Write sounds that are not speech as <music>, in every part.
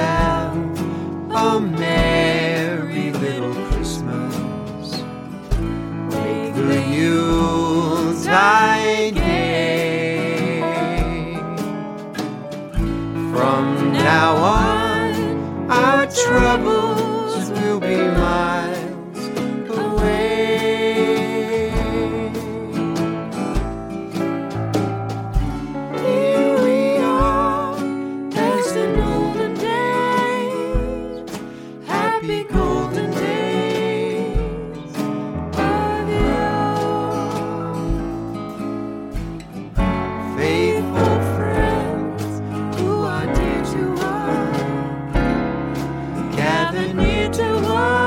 yourself a merry little Christmas. Make the Yuletide gay. From now on, our troubles will be miles near to us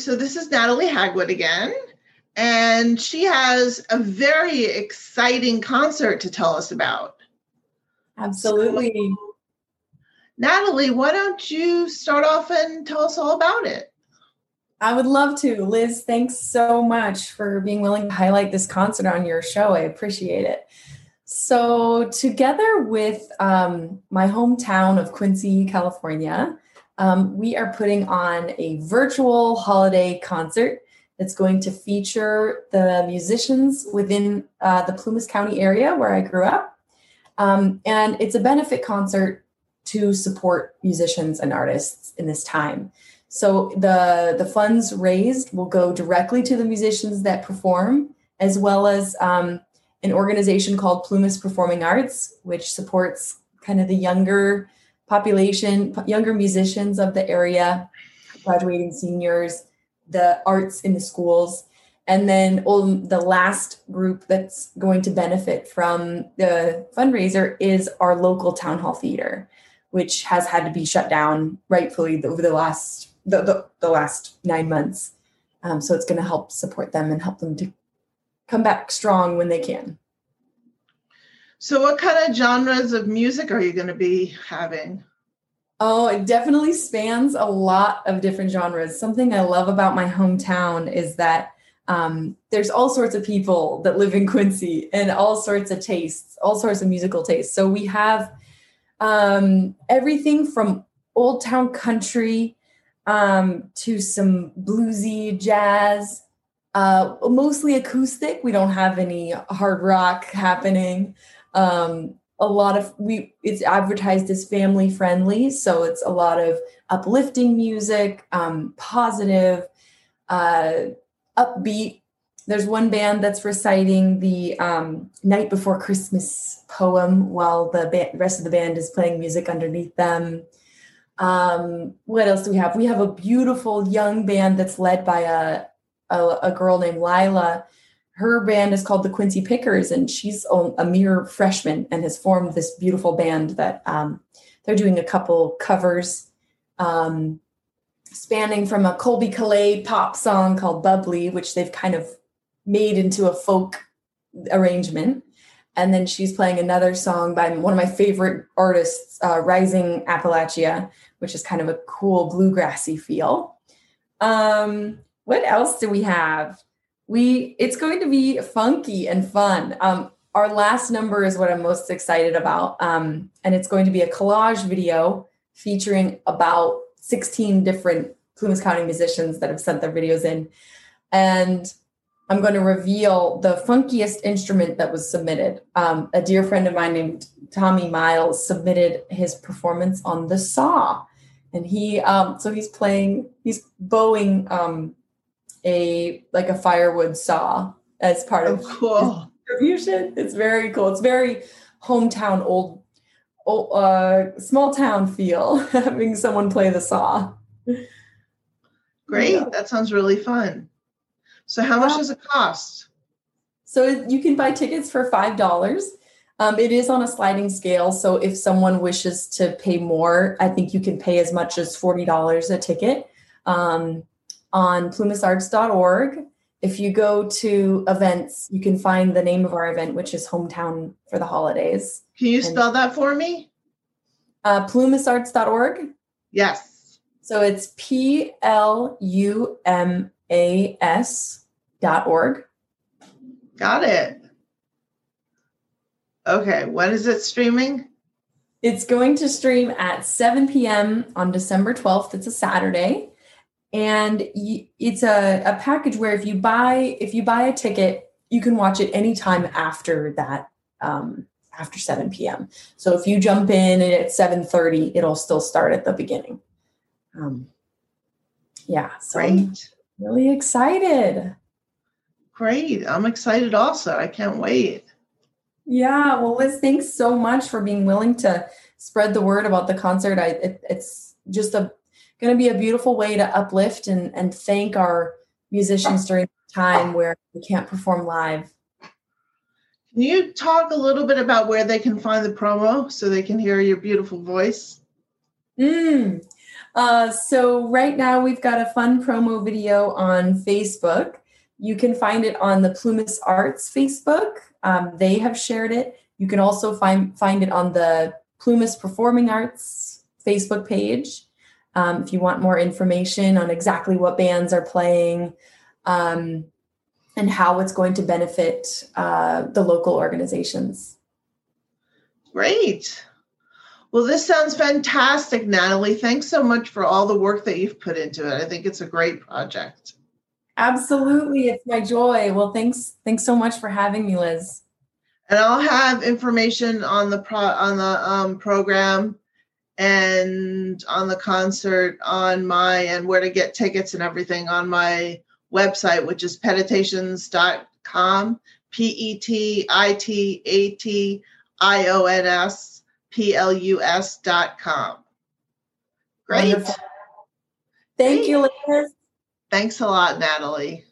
so this is Natalie Hagwood again, and she has a very exciting concert to tell us about. Absolutely. Natalie, why don't you start off and tell us all about it? I would love to. Liz, thanks so much for being willing to highlight this concert on your show. I appreciate it. So, together with um, my hometown of Quincy, California, um, we are putting on a virtual holiday concert that's going to feature the musicians within uh, the Plumas County area where I grew up. Um, and it's a benefit concert to support musicians and artists in this time. So the the funds raised will go directly to the musicians that perform, as well as um, an organization called Plumas Performing Arts, which supports kind of the younger population, younger musicians of the area, graduating seniors, the arts in the schools. And then the last group that's going to benefit from the fundraiser is our local town hall theater, which has had to be shut down rightfully over the last the, the, the last nine months. Um, so it's going to help support them and help them to come back strong when they can. So, what kind of genres of music are you going to be having? Oh, it definitely spans a lot of different genres. Something I love about my hometown is that um, there's all sorts of people that live in Quincy and all sorts of tastes, all sorts of musical tastes. So we have um, everything from old town country um, to some bluesy jazz, uh, mostly acoustic. We don't have any hard rock happening. Um, a lot of we it's advertised as family friendly, so it's a lot of uplifting music, um, positive, uh, upbeat. There's one band that's reciting the um, night before Christmas poem while the ba- rest of the band is playing music underneath them. Um, what else do we have? We have a beautiful young band that's led by a, a, a girl named Lila. Her band is called the Quincy Pickers, and she's a mere freshman and has formed this beautiful band that um, they're doing a couple covers um, spanning from a Colbie Caillat pop song called Bubbly, which they've kind of made into a folk arrangement. And then she's playing another song by one of my favorite artists, uh, Rising Appalachia, which is kind of a cool bluegrassy feel. Um, what else do we have? We it's going to be funky and fun. Um, our last number is what I'm most excited about, um, and it's going to be a collage video featuring about 16 different Plumas County musicians that have sent their videos in, and I'm going to reveal the funkiest instrument that was submitted. Um, a dear friend of mine named Tommy Miles submitted his performance on the saw, and he um, so he's playing he's bowing um, a like a firewood saw as part Oh, of cool. distribution. It's very cool. It's very hometown old, old uh, small town feel <laughs> having someone play the saw. Great. Yeah. That sounds really fun. So, how much does it cost? So you can buy tickets for five dollars. Um, it is on a sliding scale, so if someone wishes to pay more, I think you can pay as much as forty dollars a ticket. Um, on plumasarts.org, if you go to events, you can find the name of our event, which is Hometown for the Holidays. Can you And- spell that for me? Uh, plumasarts.org. Yes. So it's P L U M A S dot org. Got it. Okay. When is it streaming? It's going to stream at 7 p.m. on December 12th. It's a Saturday. And it's a, a package where if you buy if you buy a ticket, you can watch it anytime after that, um, after 7 p.m. So if you jump in and at 7:30, it'll still start at the beginning. Um, yeah, so I'm really excited. Great. I'm excited also. I can't wait. Yeah, well, Liz, thanks so much for being willing to spread the word about the concert. I, it, it's just a going to be a beautiful way to uplift and and thank our musicians during the time where we can't perform live. Can you talk a little bit about where they can find the promo so they can hear your beautiful voice? Mm. Uh, so right now we've got a fun promo video on Facebook. You can find it on the Plumas Arts Facebook. Um, they have shared it. You can also find find it on the Plumas Performing Arts Facebook page. Um, if you want more information on exactly what bands are playing um, and how it's going to benefit uh, the local organizations. Great. Well, this sounds fantastic, Natalie. Thanks so much for all the work that you've put into it. I think it's a great project. Absolutely, it's my joy. Well, thanks thanks so much for having me, Liz. And I'll have information on the pro on the um, program and on the concert on my and where to get tickets and everything on my website, which is petitations.com, P E T I T A T I O N S P L U S dot com. Great. Wonderful. Thank you, Liz. Thanks a lot, Natalie.